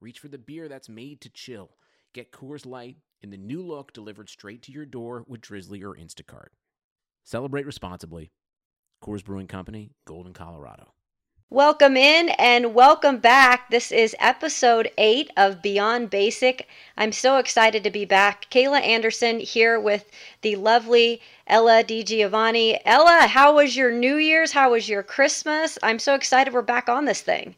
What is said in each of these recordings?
reach for the beer that's made to chill. Get Coors Light in the new look delivered straight to your door with Drizzly or Instacart. Celebrate responsibly. Coors Brewing Company, Golden, Colorado. Welcome in and welcome back. This is episode eight of Beyond Basic. I'm so excited to be back. Kayla Anderson here with the lovely Ella DiGiovanni. Ella, how was your New Year's? How was your Christmas? I'm so excited we're back on this thing.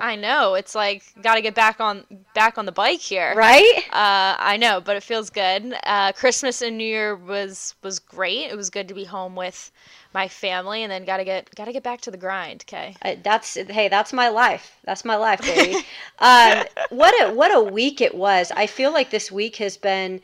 I know. It's like got to get back on back on the bike here. Right? Uh, I know, but it feels good. Uh, Christmas and New Year was was great. It was good to be home with my family, and then got to get got to get back to the grind. Okay. Uh, that's hey, that's my life. That's my life, baby. um, what a what a week it was. I feel like this week has been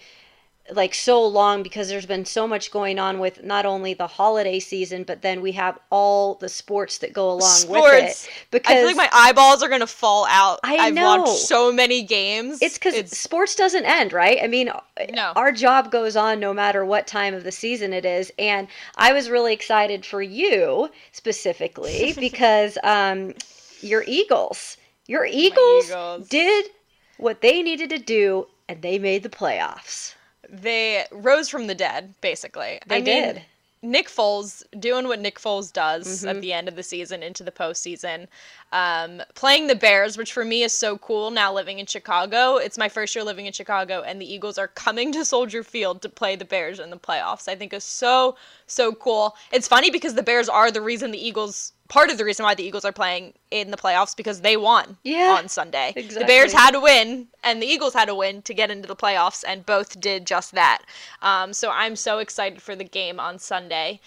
like so long because there's been so much going on with not only the holiday season but then we have all the sports that go along sports. with it because I feel like my eyeballs are gonna fall out. I I've know. watched so many games. It's because sports doesn't end, right? I mean, no. our job goes on no matter what time of the season it is, and I was really excited for you specifically because um, your Eagles, your Eagles, Eagles did what they needed to do, and they made the playoffs they rose from the dead, basically. They I did. Mean, Nick Foles doing what Nick Foles does mm-hmm. at the end of the season into the postseason, um, playing the Bears, which for me is so cool now living in Chicago. It's my first year living in Chicago, and the Eagles are coming to Soldier Field to play the Bears in the playoffs. I think is so so cool. It's funny because the Bears are the reason the Eagles part of the reason why the Eagles are playing in the playoffs because they won yeah, on Sunday. Exactly. The Bears had to win and the Eagles had to win to get into the playoffs, and both did just that. Um, so I'm so excited for the game on Sunday,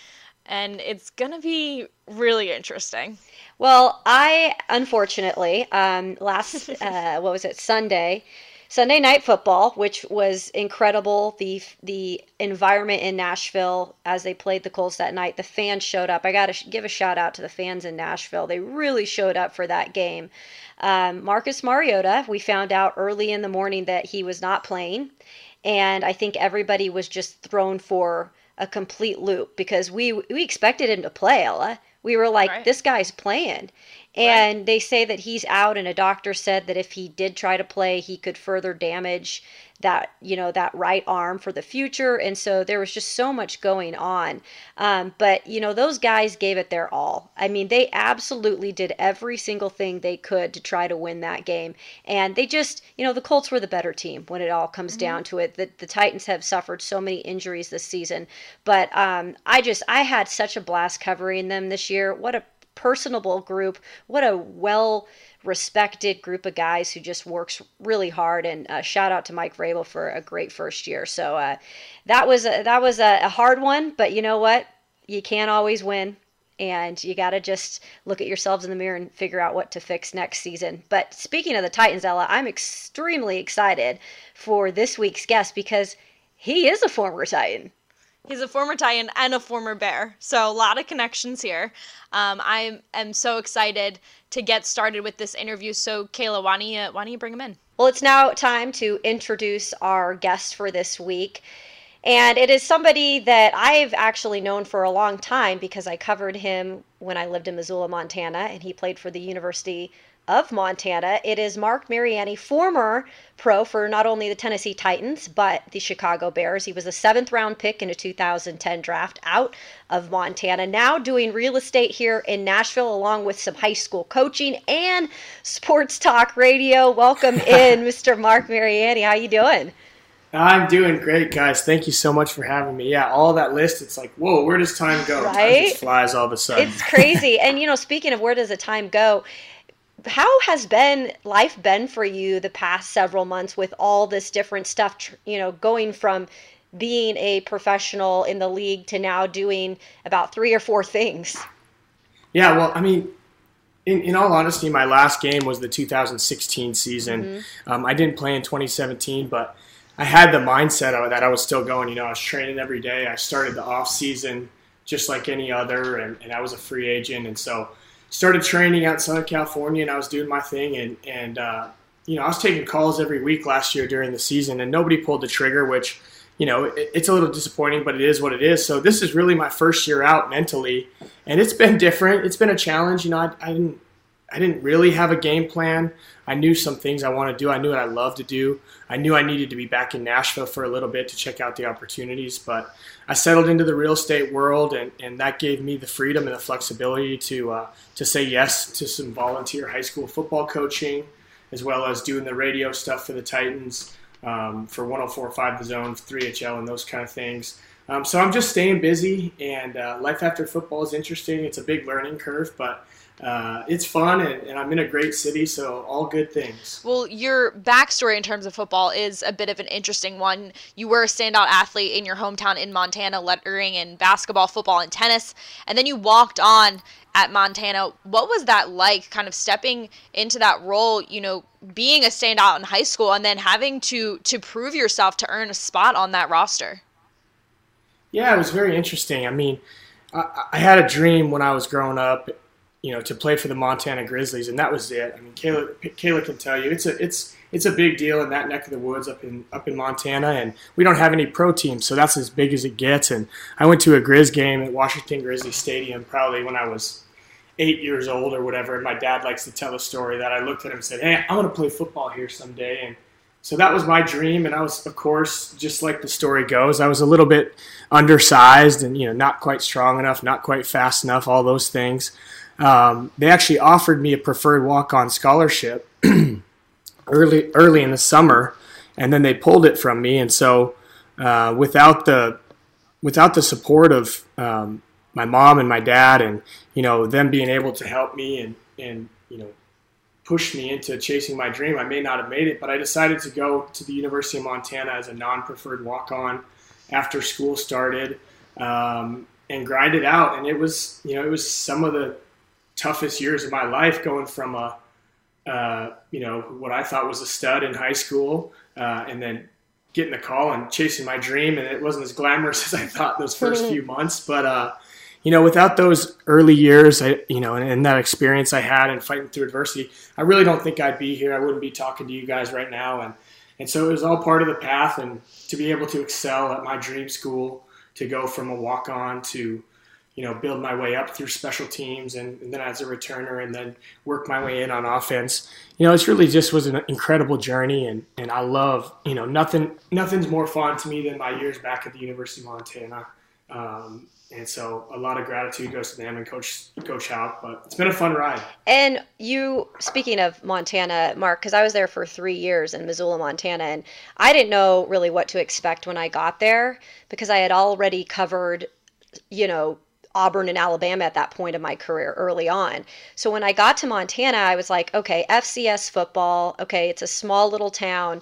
and it's gonna be really interesting. Well, I unfortunately um, last uh, what was it Sunday Sunday night football, which was incredible. The the environment in Nashville as they played the Colts that night, the fans showed up. I got to sh- give a shout out to the fans in Nashville. They really showed up for that game. Um, Marcus Mariota, we found out early in the morning that he was not playing, and I think everybody was just thrown for a complete loop because we we expected him to play. Ella, we were like, right. this guy's playing, and right. they say that he's out, and a doctor said that if he did try to play, he could further damage that you know that right arm for the future. And so there was just so much going on. Um, but you know those guys gave it their all. I mean they absolutely did every single thing they could to try to win that game. And they just you know the colts were the better team when it all comes mm-hmm. down to it. The, the titans have suffered so many injuries this season. But um, i just i had such a blast covering them this year. What a personable group what a well respected group of guys who just works really hard. And uh, shout out to Mike Vrabel for a great first year. So uh, that was a, that was a, a hard one, but you know what? You can't always win and you got to just look at yourselves in the mirror and figure out what to fix next season. But speaking of the Titans, Ella, I'm extremely excited for this week's guest because he is a former Titan. He's a former Titan and a former Bear, so a lot of connections here. Um, I am so excited to get started with this interview. So, Kayla, why don't you, why don't you bring him in? Well, it's now time to introduce our guest for this week. And it is somebody that I've actually known for a long time because I covered him when I lived in Missoula, Montana, and he played for the University of Montana. It is Marc Mariani, former pro for not only the Tennessee Titans, but the Chicago Bears. He was a seventh round pick in a 2010 draft out of Montana. Now doing real estate here in Nashville, along with some high school coaching and sports talk radio. Welcome in, Mr. Marc Mariani. How you doing? I'm doing great, guys. Thank you so much for having me. Yeah, all that list, it's like, whoa, where does time go? Right? Time just flies all of a sudden. It's crazy. and, you know, speaking of where does the time go, how has been life been for you the past several months with all this different stuff you know going from being a professional in the league to now doing about three or four things yeah well i mean in, in all honesty, my last game was the 2016 season. Mm-hmm. Um, I didn't play in 2017, but I had the mindset of that I was still going. You know, I was training every day. I started the off season just like any other, and, and I was a free agent, and so started training out in Southern California, and I was doing my thing, and and uh, you know I was taking calls every week last year during the season, and nobody pulled the trigger, which you know it, it's a little disappointing, but it is what it is. So this is really my first year out mentally, and it's been different. It's been a challenge. You know, I, I didn't I didn't really have a game plan. I knew some things I want to do. I knew what I love to do. I knew I needed to be back in Nashville for a little bit to check out the opportunities, but I settled into the real estate world, and, and that gave me the freedom and the flexibility to uh, to say yes to some volunteer high school football coaching, as well as doing the radio stuff for the Titans, um, for 104.5 The Zone, 3HL, and those kind of things. Um, so I'm just staying busy, and uh, life after football is interesting. It's a big learning curve, but uh, it's fun and, and, I'm in a great city, so all good things. Well, your backstory in terms of football is a bit of an interesting one. You were a standout athlete in your hometown in Montana, lettering in basketball, football, and tennis, and then you walked on at Montana. What was that like, kind of stepping into that role? You know, being a standout in high school and then having to to prove yourself to earn a spot on that roster. Yeah, it was very interesting. I mean, I, I had a dream when I was growing up you know, to play for the Montana Grizzlies, and that was it. I mean, Kayla, Kayla can tell you it's a it's it's a big deal in that neck of the woods up in up in Montana, and we don't have any pro teams, so that's as big as it gets. And I went to a Grizz game at Washington Grizzly Stadium probably when I was eight years old or whatever. And my dad likes to tell a story that I looked at him and said, "Hey, I want to play football here someday." And so that was my dream, and I was, of course, just like the story goes, I was a little bit undersized and you know not quite strong enough, not quite fast enough, all those things um, they actually offered me a preferred walk-on scholarship early early in the summer, and then they pulled it from me. And so, uh, without the without the support of um, my mom and my dad, and you know them being able to help me and and you know push me into chasing my dream, I may not have made it. But I decided to go to the University of Montana as a non-preferred walk-on after school started. Um, and grind it out, and it was, you know, it was some of the toughest years of my life going from a uh, you know what I thought was a stud in high school, uh, and then getting the call and chasing my dream, and it wasn't as glamorous as I thought those first few months. But uh, you know, without those early years, I you know, and, and, that experience I had in fighting through adversity, I really don't think I'd be here. I wouldn't be talking to you guys right now, and and so it was all part of the path, and to be able to excel at my dream school, to go from a walk on to you know, build my way up through special teams and, and, then as a returner and then work my way in on offense. You know, it's really just was an incredible journey and, and I love, you know, nothing nothing's more fun to me than my years back at the University of Montana. Um, and so a lot of gratitude goes to them and coach coach Hauck, but it's been a fun ride. And you speaking of Montana, Marc, because I was there for three years in Missoula, Montana, and I didn't know really what to expect when I got there because I had already covered, you know, Auburn and Alabama at that point of my career early on. So when I got to Montana, I was like, okay, FCS football, okay, it's a small little town.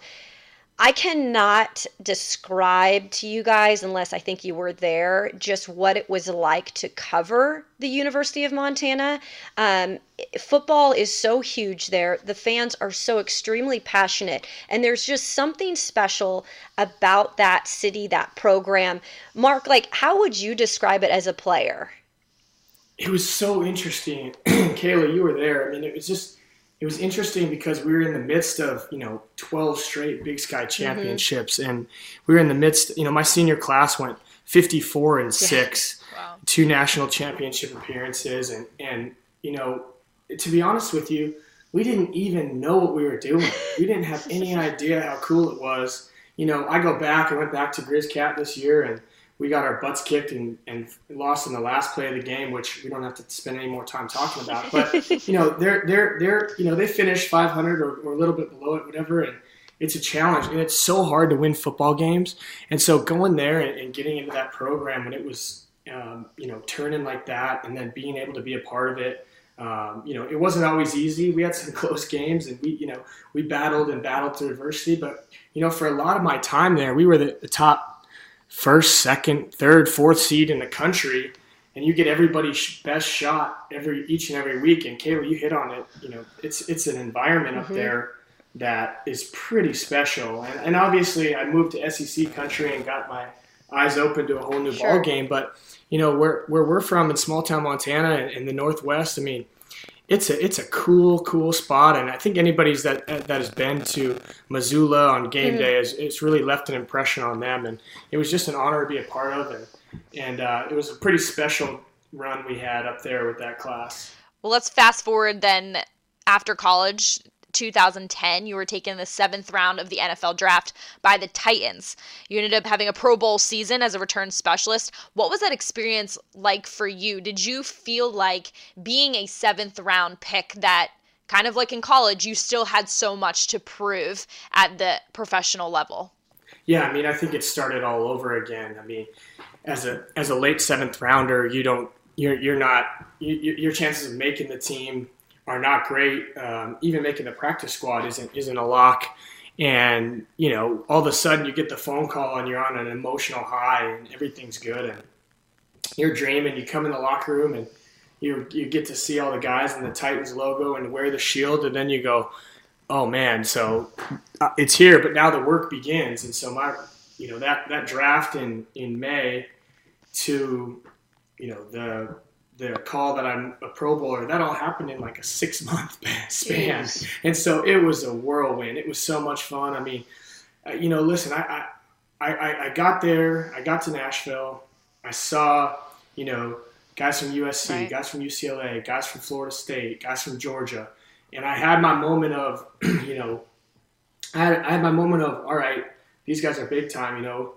I cannot describe to you guys, unless I think you were there, just what it was like to cover the University of Montana. Um, football is so huge there. The fans are so extremely passionate, and there's just something special about that city, that program. Marc, like, how would you describe it as a player? It was so interesting. Kayla, you were there. I mean, it was just it was interesting because we were in the midst of you know 12 straight big sky mm-hmm. championships mm-hmm. and we were in the midst you know my senior class went 54 and 6 wow. two national championship appearances and and you know to be honest with you we didn't even know what we were doing we didn't have any idea how cool it was you know i go back i went back to grizcat this year and we got our butts kicked and, and lost in the last play of the game, which we don't have to spend any more time talking about. But you know, they're they're they're you know they finished 500 or, or a little bit below it, whatever, and it's a challenge, and it's so hard to win football games. And so going there and, and getting into that program when it was um, you know turning like that, and then being able to be a part of it. Um, you know, it wasn't always easy. We had some close games, and we, you know, we battled and battled through adversity. But you know, for a lot of my time there, we were the, the top first, second, third, fourth seed in the country. and you get everybody's best shot every each and every week. And Kayla, you hit on it. You know, it's it's an environment mm-hmm. up there that is pretty special. And, and obviously, I moved to SEC country and got my eyes open to a whole new sure. ball game. But you know, where where we're from in small town Montana in the Northwest, I mean, it's a it's a cool cool spot, and I think anybody's that that has been to Missoula on game mm-hmm. day has it's really left an impression on them, and it was just an honor to be a part of, and and uh, it was a pretty special run we had up there with that class. Well, let's fast forward then after college 2010, you were taken in the seventh round of the NFL draft by the Titans. You ended up having a Pro Bowl season as a return specialist. What was that experience like for you? Did you feel like being a seventh round pick that kind of like in college, you still had so much to prove at the professional level? Yeah, I mean, I think it started all over again. I mean, as a as a late seventh rounder, you don't you're you're not you, your chances of making the team are not great. Um, even making the practice squad isn't isn't a lock. And you know, all of a sudden you get the phone call and you're on an emotional high and everything's good and you're dreaming. You come in the locker room and you you get to see all the guys in the Titans logo and wear the shield, and then you go, oh man, so uh, it's here. But now the work begins, and so my you know that that draft in in May to you know the the call that I'm a Pro Bowler, that all happened in like a six month span. Jeez. And so it was a whirlwind. It was so much fun. I mean, uh, you know, listen, I, I, I, I got there, I got to Nashville, I saw, you know, guys from USC, right. guys from UCLA, guys from Florida State, guys from Georgia. And I had my moment of, you know, I had, I had my moment of, all right, these guys are big time, you know,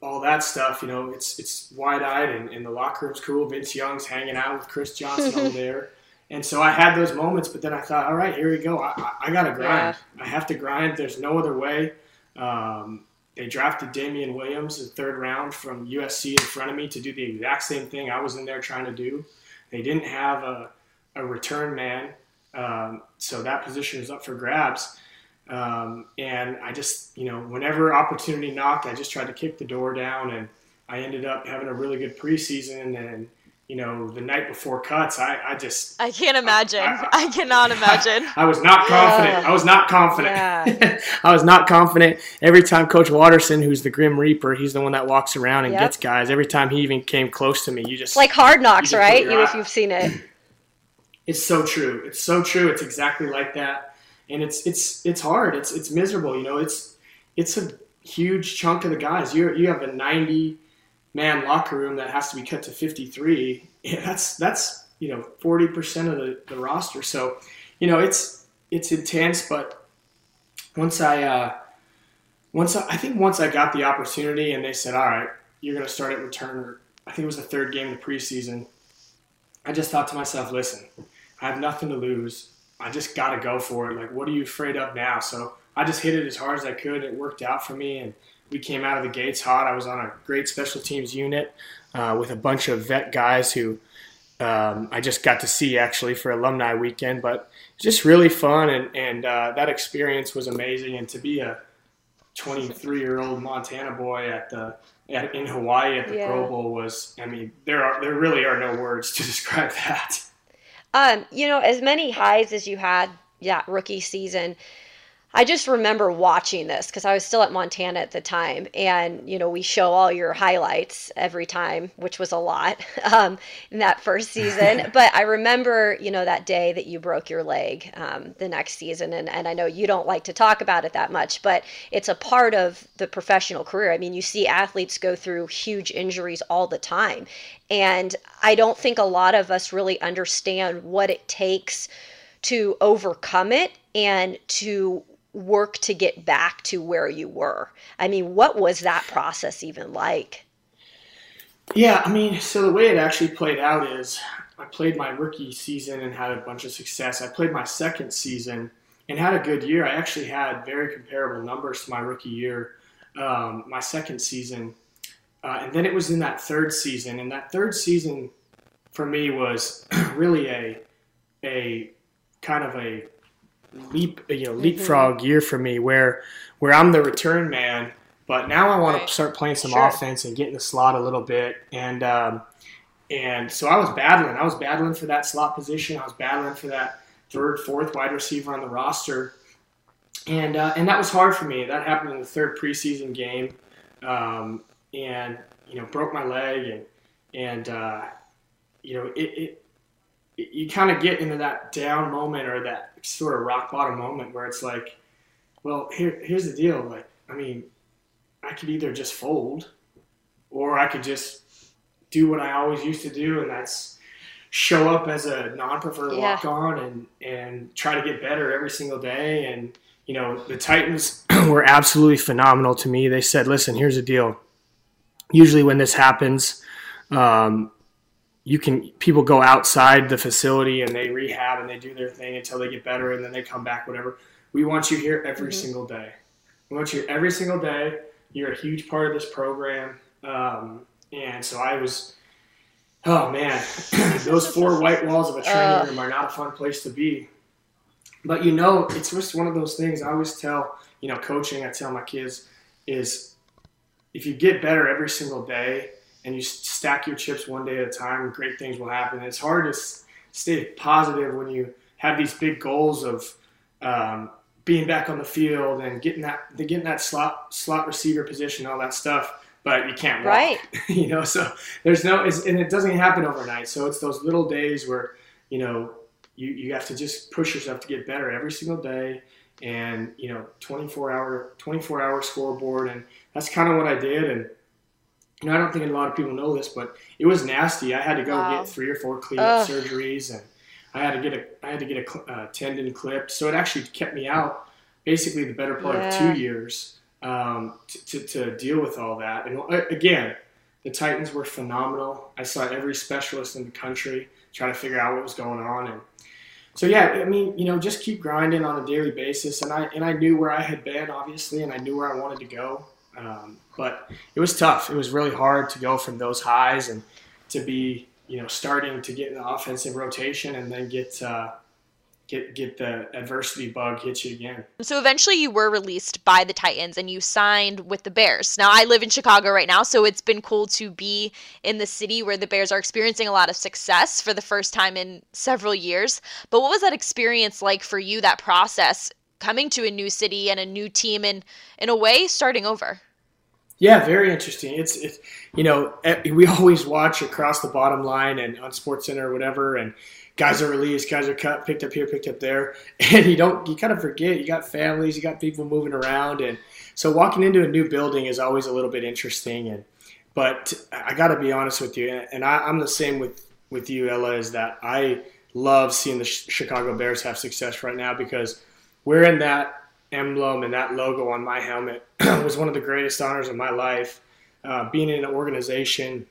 all that stuff, you know, it's it's wide eyed and, and, the locker room's cool. Vince Young's hanging out with Chris Johnson over there. And so I had those moments, but then I thought, all right, here we go. I, I, I got to grind. Yeah. I have to grind. There's no other way. Um, they drafted Damian Williams in the third round from USC in front of me to do the exact same thing I was in there trying to do. They didn't have a, a return man, um, so that position is up for grabs. Um, and I just, you know, whenever opportunity knocked, I just tried to kick the door down, and I ended up having a really good preseason. And you know, the night before cuts, I, I just I can't imagine. I, I, I cannot imagine. I, was not confident. I was not confident. Yeah. I was not confident. Every time Coach Watterson, who's the Grim Reaper, he's the one that walks around and yep. gets guys. Every time he even came close to me, you just like Hard Knocks, you right? You, if you've seen it. It's so true. It's so true. It's exactly like that and it's it's it's hard. It's it's miserable. You know, it's it's a huge chunk of the guys. You you have a 90 man locker room that has to be cut to 53. Yeah, that's that's you know 40 percent of the, the roster. So you know it's it's intense. But once I uh, once I, I think once I got the opportunity and they said, all right, you're going to start at returner. I think it was the third game of the preseason. I just thought to myself, listen, I have nothing to lose. I just got to go for it. Like, what are you afraid of now? So I just hit it as hard as I could. It worked out for me, and we came out of the gates hot. I was on a great special teams unit uh, with a bunch of vet guys who um, I just got to see actually for alumni weekend. But just really fun, and and uh, that experience was amazing. And to be a 23 year old Montana boy at the at, in Hawaii at the yeah. Pro Bowl was, I mean, there are there really are no words to describe that. Um, you know, as many highs as you had that rookie season, I just remember watching this because I was still at Montana at the time, and you know we show all your highlights every time, which was a lot um, in that first season. but I remember, you know, that day that you broke your leg um, the next season, and and I know you don't like to talk about it that much, but it's a part of the professional career. I mean, you see athletes go through huge injuries all the time, and I don't think a lot of us really understand what it takes to overcome it and to work to get back to where you were? I mean, what was that process even like? Yeah, I mean, so the way it actually played out is I played my rookie season and had a bunch of success. I played my second season and had a good year. I actually had very comparable numbers to my rookie year, um, my second season. Uh, and then it was in that third season. And that third season for me was really a, a kind of a leap you know leapfrog mm-hmm. year for me where where I'm the return man, but now I want right. to start playing some sure. offense and get in the slot a little bit. And um, and so I was battling. I was battling for that slot position. I was battling for that third, fourth wide receiver on the roster, and uh, and that was hard for me. That happened in the third preseason game, um, and you know broke my leg, and and uh, you know it, it, it you kind of get into that down moment or that sort of rock bottom moment where it's like, well, here here's the deal. Like, I mean, I could either just fold, or I could just do what I always used to do, and that's show up as a non-preferred Yeah. walk-on and and try to get better every single day. And you know, the Titans were absolutely phenomenal to me. They said, "Listen, here's the deal. Usually, when this happens." Um, you can people go outside the facility and they rehab and they do their thing until they get better and then they come back whatever. We want you here every single day. We want you every single day. You're a huge part of this program. Um, and so i was oh man those four white walls of a training Ugh. room are not a fun place to be. But you know it's just one of those things i always tell you know coaching i tell my kids is if you get better every single day and you stack your chips one day at a time, great things will happen. It's hard to s- stay positive when you have these big goals of um, being back on the field and getting that getting that slot slot receiver position, all that stuff. But you can't walk, Right. you know. So there's no, and it doesn't happen overnight. So it's those little days where you know you you have to just push yourself to get better every single day. And you know, 24 hour 24 hour scoreboard, and that's kind of what I did. And you know, I don't think a lot of people know this, but it was nasty. I had to go Wow. get three or four cleanup Ugh. surgeries, and I had to get a I had to get a cl- uh, tendon clipped. So it actually kept me out basically the better part of two years um, to, to, to deal with all that. And uh, again, the Titans were phenomenal. I saw every specialist in the country try to figure out what was going on, and so yeah, I mean, you know, just keep grinding on a daily basis. And I and I knew where I had been, obviously, and I knew where I wanted to go. Um, but it was tough. It was really hard to go from those highs and to be, you know, starting to get in the offensive rotation and then get uh, get get the adversity bug hit you again. So eventually you were released by the Titans and you signed with the Bears. Now I live in Chicago right now, so it's been cool to be in the city where the Bears are experiencing a lot of success for the first time in several years. But what was that experience like for you that process coming to a new city and a new team and in a way starting over? Yeah, very interesting. It's you know we always watch across the bottom line and on Sports Center or whatever, and guys are released, guys are cut, picked up here, picked up there, and you don't you kind of forget you got families, you got people moving around, and so walking into a new building is always a little bit interesting. And but I got to be honest with you, and I, I'm the same with with you, Ella, is that I love seeing the Ch- Chicago Bears have success right now because we're in that emblem and that logo on my helmet was one of the greatest honors of my life. Uh, being in an organization,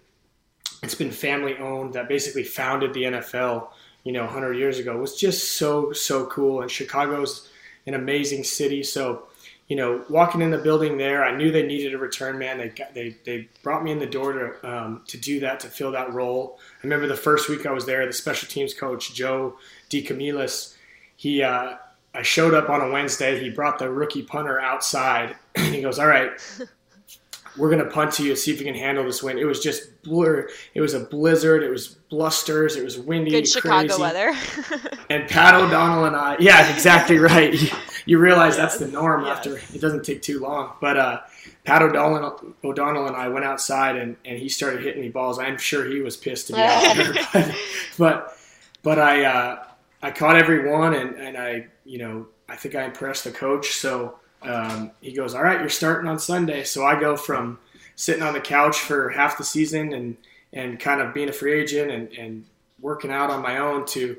it's been family owned that basically founded the NFL, you know, 100 years ago was just so so cool. And Chicago's an amazing city, so you know, walking in the building there, I knew they needed a return man. They got, they they brought me in the door to um, to do that to fill that role. I remember the first week I was there, the special teams coach Joe DeCamillis, he uh, I showed up on a Wednesday. He brought the rookie punter outside. And he goes, "All right, we're gonna punt to you, see if you can handle this wind." It was just blur. It was a blizzard. It was blusters. It was windy. Good Chicago crazy. weather. And Pat O'Donnell and I, yeah, exactly right. You, you realize that's the norm Yes. after it doesn't take too long. But uh, Pat O'Donnell, O'Donnell and I went outside and, and he started hitting me balls. I'm sure he was pissed to be out there. But, but, but I, uh, I caught every one and, and I, you know, I think I impressed the coach. So um, he goes, All right, you're starting on Sunday. So I go from sitting on the couch for half the season and, and kind of being a free agent and, and working out on my own to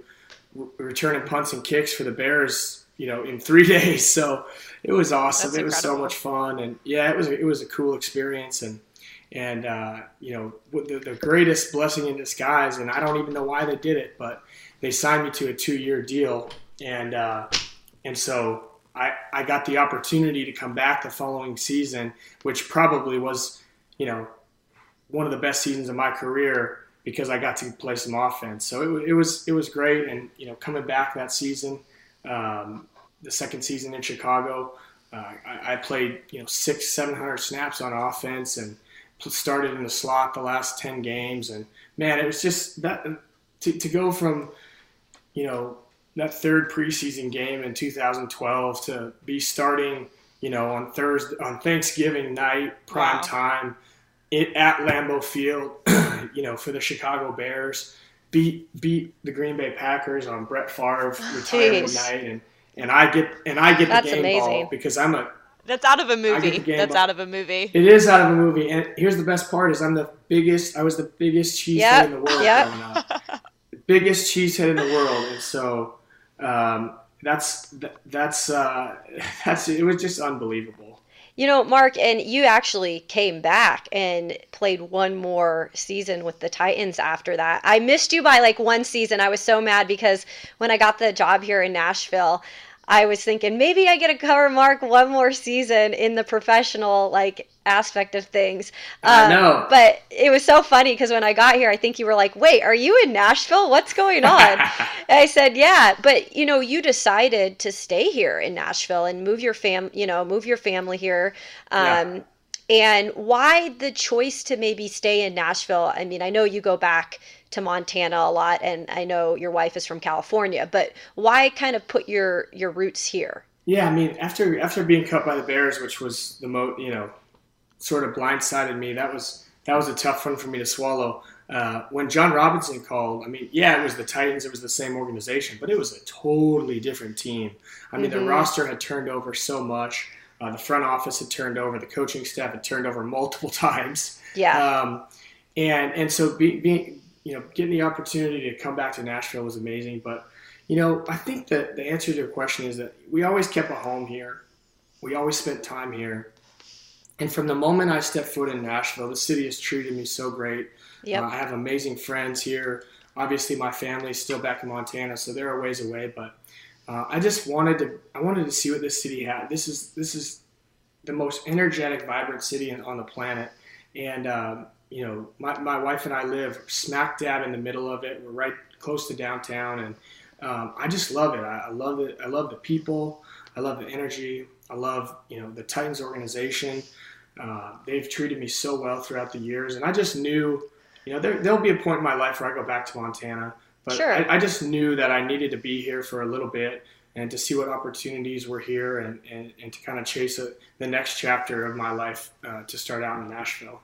re- returning punts and kicks for the Bears, you know, in three days. So it was awesome. That's it was so much fun, and yeah, it was it was a cool experience, and and uh, you know the, the greatest blessing in disguise. And I don't even know why they did it, but they signed me to a two year deal, and uh, and so. I, I got the opportunity to come back the following season, which probably was, you know, one of the best seasons of my career because I got to play some offense. So it, it was it was great, and you know, coming back that season, um, the second season in Chicago, uh, I, I played you know six seven hundred snaps on offense, and started in the slot the last ten games, and man, it was just that to, to go from you know that third preseason game in 2012 to be starting you know on Thursday on Thanksgiving night prime wow. time it, at Lambeau Field, you know for the Chicago Bears beat beat the Green Bay Packers on Brett Favre retirement night, and and I get and I get That's the game amazing. ball because I'm a that's out of a movie. That's ball. out of a movie. It is out of a movie, and here's the best part: is I'm the biggest. I was the biggest cheesehead yep. in the world yep. growing up. biggest cheesehead in the world, and so um, that's that's uh, that's it was just unbelievable. You know, Marc, and you actually came back and played one more season with the Titans after that. I missed you by like one season. I was so mad because when I got the job here in Nashville, I was thinking maybe I get to cover Marc one more season in the professional like aspect of things. I um, know. But it was so funny because when I got here, I think you were like, "Wait, are you in Nashville? What's going on?" I said, "Yeah," but you know, you decided to stay here in Nashville and move your fam, you know, move your family here. Um, yeah. And why the choice to maybe stay in Nashville? I mean, I know you go back to Montana a lot, and I know your wife is from California, but why kind of put your your roots here? Yeah, I mean, after after being cut by the Bears, which was the most, you know, sort of blindsided me. That was that was a tough one for me to swallow. Uh, when Jon Robinson called, I mean, yeah, it was the Titans, it was the same organization, but it was a totally different team. I mean, mm-hmm. the roster had turned over so much. Uh, the front office had turned over. The coaching staff had turned over multiple times. Yeah. Um, and and so being be, you know, getting the opportunity to come back to Nashville was amazing. But, you know, I think that the answer to your question is that we always kept a home here. We always spent time here. And from the moment I stepped foot in Nashville, the city has treated me so great. Yep. Uh, I have amazing friends here. Obviously, my family's still back in Montana, so they're a ways away. But uh, I just wanted to, I wanted to see what this city had. This is this is the most energetic, vibrant city on the planet. And um, you know, my, my wife and I live smack dab in the middle of it. We're right close to downtown, and um, I just love it. I, I, love it. I love the people. I love the energy. I love you know the Titans organization. Uh, they've treated me so well throughout the years, and I just knew, you know, there, there'll be a point in my life where I go back to Montana. But sure. I, I, just knew that I needed to be here for a little bit and to see what opportunities were here and, and, and to kind of chase a, the next chapter of my life uh, to start out in Nashville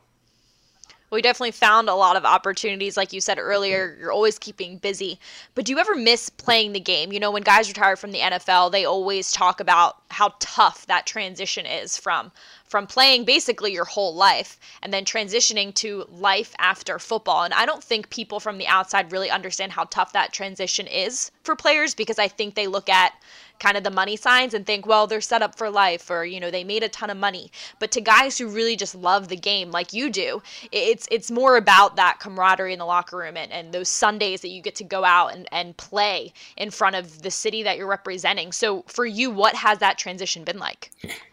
we definitely found a lot of opportunities. Like you said earlier, mm-hmm. you're always keeping busy. But do you ever miss playing the game? You know, when guys retire from the NFL, they always talk about how tough that transition is from from playing basically your whole life and then transitioning to life after football. And I don't think people from the outside really understand how tough that transition is for players because I think they look at kind of the money signs and think, well, they're set up for life or, you know, they made a ton of money. But to guys who really just love the game like you do, it's it's more about that camaraderie in the locker room and, and those Sundays that you get to go out and, and play in front of the city that you're representing. So for you, what has that transition been like?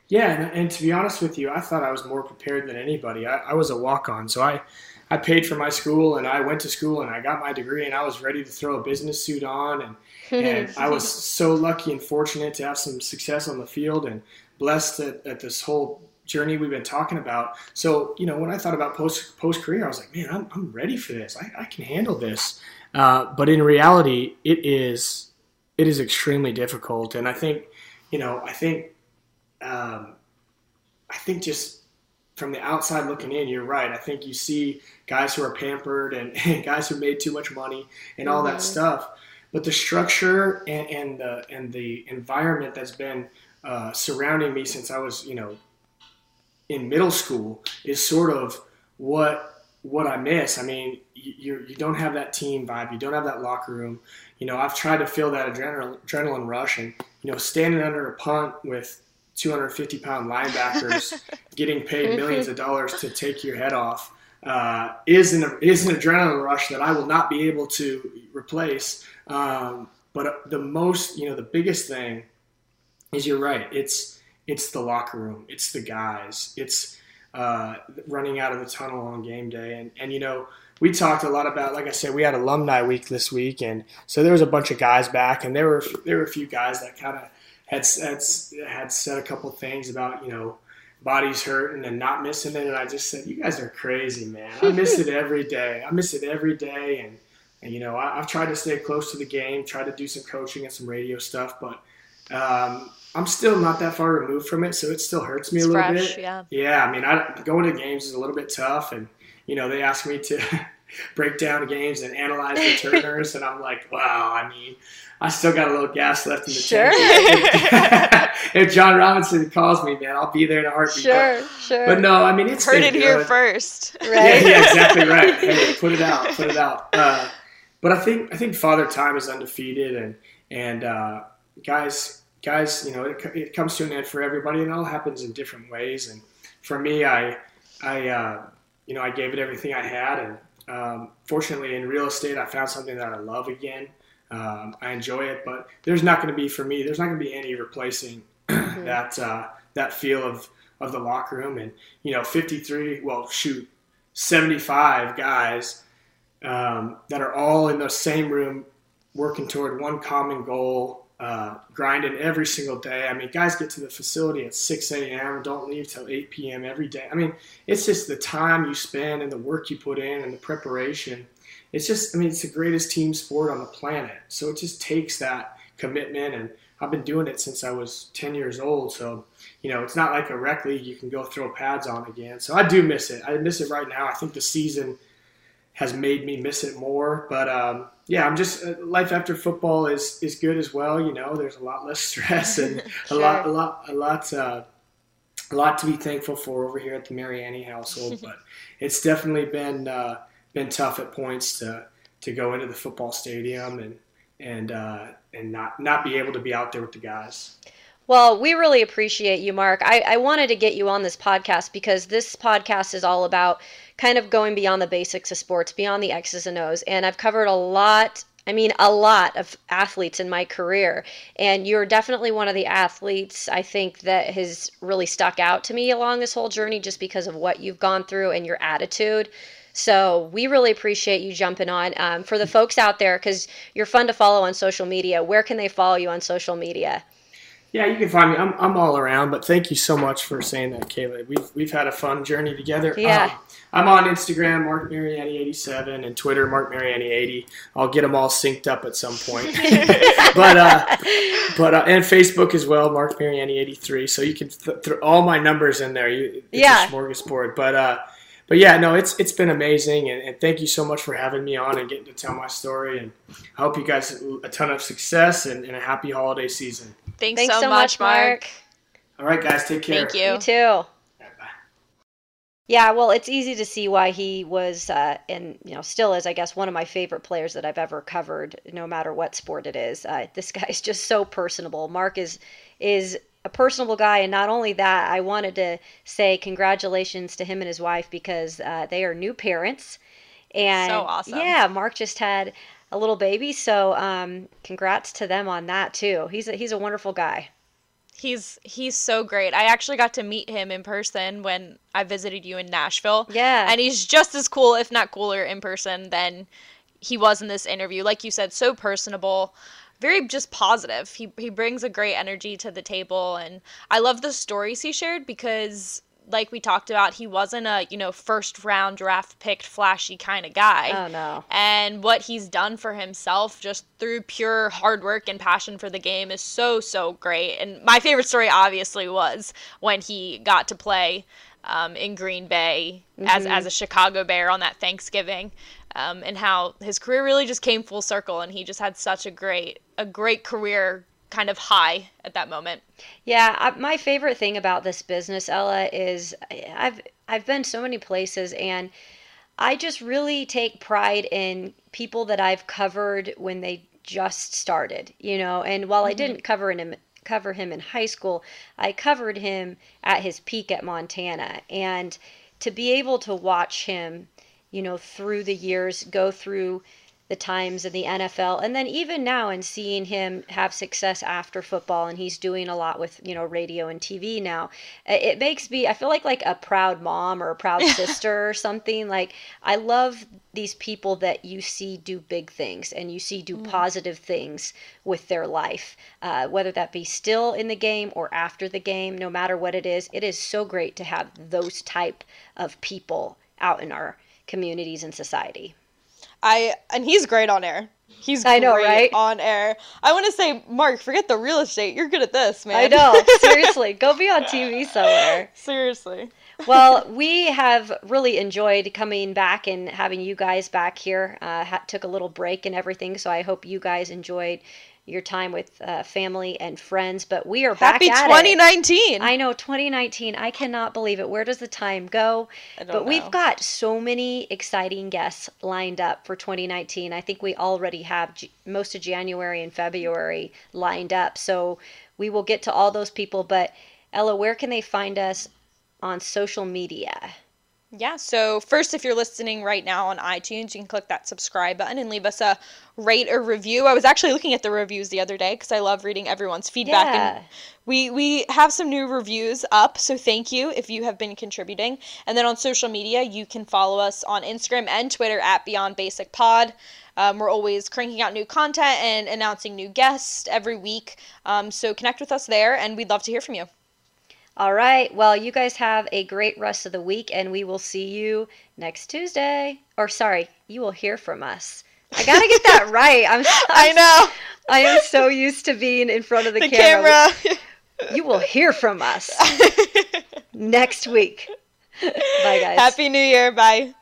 Yeah, and, and, to be honest with you, I thought I was more prepared than anybody. I, I was a walk on, so I, I paid for my school and I went to school and I got my degree and I was ready to throw a business suit on and and I was so lucky and fortunate to have some success on the field and blessed at, at, this whole journey we've been talking about. So you know, when I thought about post post career, I was like, man, I'm I'm ready for this. I, I can handle this. Uh, but in reality, it is it is extremely difficult, and I think you know, I think um, I think just from the outside looking in, you're right. I think you see guys who are pampered and, and guys who made too much money and all mm-hmm. that stuff. But the structure and, and the and the environment that's been uh, surrounding me since I was, you know, in middle school is sort of what what I miss. I mean, you you don't have that team vibe. You don't have that locker room. You know, I've tried to feel that adrenaline adrenaline rush, and you know, standing under a punt with 250 pound linebackers getting paid mm-hmm. millions of dollars to take your head off uh, is an is an adrenaline rush that I will not be able to replace. Um, but the most, you know, the biggest thing is you're right. It's it's the locker room. It's the guys. It's uh, running out of the tunnel on game day. And and you know, we talked a lot about, like I said, we had alumni week this week, and so there was a bunch of guys back, and there were there were a few guys that kind of had, had had said a couple things about you know body's hurting and not missing it. And I just said, "You guys are crazy, man. I miss it every day. I miss it every day." And, and you know, I, have tried to stay close to the game, try to do some coaching and some radio stuff, but um, I'm still not that far removed from it, so it still hurts me it's a little fresh, bit. Yeah. Yeah. I mean, I, going to games is a little bit tough, and you know, they ask me to break down games and analyze the turners, and I'm like, wow. I mean. I still got a little gas left in the sure. tank. if Jon Robinson calls me, man, I'll be there in a heartbeat. Sure, but, sure. But no, I mean it's Heard it good. here first. Right? Yeah, yeah, exactly right. Hey, put it out, put it out. Uh, but I think I think Father Time is undefeated, and and uh, guys, guys, you know, it, it comes to an end for everybody, and it all happens in different ways. And for me, I I uh, you know I gave it everything I had, and um, fortunately in real estate, I found something that I love again. Um, I enjoy it, but there's not going to be for me. There's not going to be any replacing that uh, that feel of of the locker room. And you know, 53. Well, shoot, 75 guys um, that are all in the same room, working toward one common goal, uh, grinding every single day. I mean, guys get to the facility at 6 a.m. Don't leave till 8 p.m. every day. I mean, it's just the time you spend and the work you put in and the preparation it's just, I mean, it's the greatest team sport on the planet. So it just takes that commitment. And I've been doing it since I was 10 years old. So, you know, it's not like a rec league you can go throw pads on again. So I do miss it. I miss it right now. I think the season has made me miss it more. But um, yeah, I'm just uh, life after football is is good as well. You know, there's a lot less stress and Sure. a lot, a lot, a lot, uh, a lot to be thankful for over here at the Mariani household. but it's definitely been. Uh, been tough at points to to go into the football stadium and and uh, and not not be able to be out there with the guys. Well, we really appreciate you, Marc. I, I wanted to get you on this podcast because this podcast is all about kind of going beyond the basics of sports, beyond the X's and O's. And I've covered a lot, I mean, a lot of athletes in my career. And you're definitely one of the athletes I think that has really stuck out to me along this whole journey just because of what you've gone through and your attitude. So we really appreciate you jumping on. Um, for the folks out there, because you're fun to follow on social media, where can they follow you on social media? Yeah, you can find me. I'm, I'm all around, but thank you so much for saying that, Kayla. We've, we've had a fun journey together. Yeah. Um, I'm on Instagram, Marc Mariani87, and Twitter, Marc Mariani80. I'll get them all synced up at some point. but uh, but uh, and Facebook as well, Marc Mariani83. So you can th- throw all my numbers in there. You, Yeah. smorgasbord. But uh, but yeah, no, it's it's been amazing, and, and thank you so much for having me on and getting to tell my story. And I hope you guys a ton of success and, and a happy holiday season. Thanks, Thanks so, much, Marc. All right, guys, take care. Thank you. You too. All right, bye. Yeah, well, it's easy to see why he was, uh, and you know, still is, I guess, one of my favorite players that I've ever covered, no matter what sport it is. Uh, this guy is just so personable. Marc is is a personable guy, and not only that, I wanted to say congratulations to him and his wife because uh, they are new parents, and So awesome. yeah, Marc just had a little baby, so um, congrats to them on that too. He's a, he's a wonderful guy. He's he's so great. I actually got to meet him in person when I visited you in Nashville. Yeah. And he's just as cool, if not cooler, in person than he was in this interview. Like you said, so personable, very just positive. He he brings a great energy to the table and I love the stories he shared because like we talked about, he wasn't a, you know, first round draft picked flashy kind of guy. Oh no. and what he's done for himself just through pure hard work and passion for the game is so so great. And my favorite story obviously was when he got to play um, in green bay as, as a chicago bear on that thanksgiving um, and how his career really just came full circle and he just had such a great a great career kind of high at that moment Yeah, I, my favorite thing about this business, Ella, is I've I've been so many places and I just really take pride in people that I've covered when they just started, you know. And while I mm-hmm. didn't cover him cover him in high school, I covered him at his peak at Montana and to be able to watch him, you know, through the years go through the times in the NFL and then even now and seeing him have success after football and he's doing a lot with you know radio and TV now it makes me I feel like like a proud mom or a proud sister or something. Like I love these people that you see do big things and you see do mm. positive things with their life uh, whether that be still in the game or after the game no matter what it is. It is so great to have those type of people out in our communities and society I and he's great on air. He's I know, right? On air. I want to say, Marc, forget the real estate. You're good at this, man. I know. Seriously, go be on TV somewhere. Seriously. well, we have really enjoyed coming back and having you guys back here. Uh, ha- took a little break and everything, so I hope you guys enjoyed your time with uh, family and friends. But we are Happy back. Happy 2019. I know 2019. I cannot believe it. Where does the time go? but know. we've got so many exciting guests lined up for 2019. I think we already have G- most of January and February lined up. So we will get to all those people. But Ella, where can they find us on social media? Yeah, so first, if you're listening right now on iTunes, you can click that subscribe button and leave us a rate or review. I was actually looking at the reviews the other day because I love reading everyone's feedback. Yeah. And we, we have some new reviews up, so thank you if you have been contributing. And then on social media, you can follow us on Instagram and Twitter at Beyond Basic Pod. Um, we're always cranking out new content and announcing new guests every week. Um, so connect with us there, and we'd love to hear from you. All right. Well, you guys have a great rest of the week, and we will see you next Tuesday. Or, sorry, you will hear from us. I gotta get that right. I'm. i know. I am so used to being in front of the, the camera. camera. you will hear from us next week. Bye, guys. Happy New Year. Bye.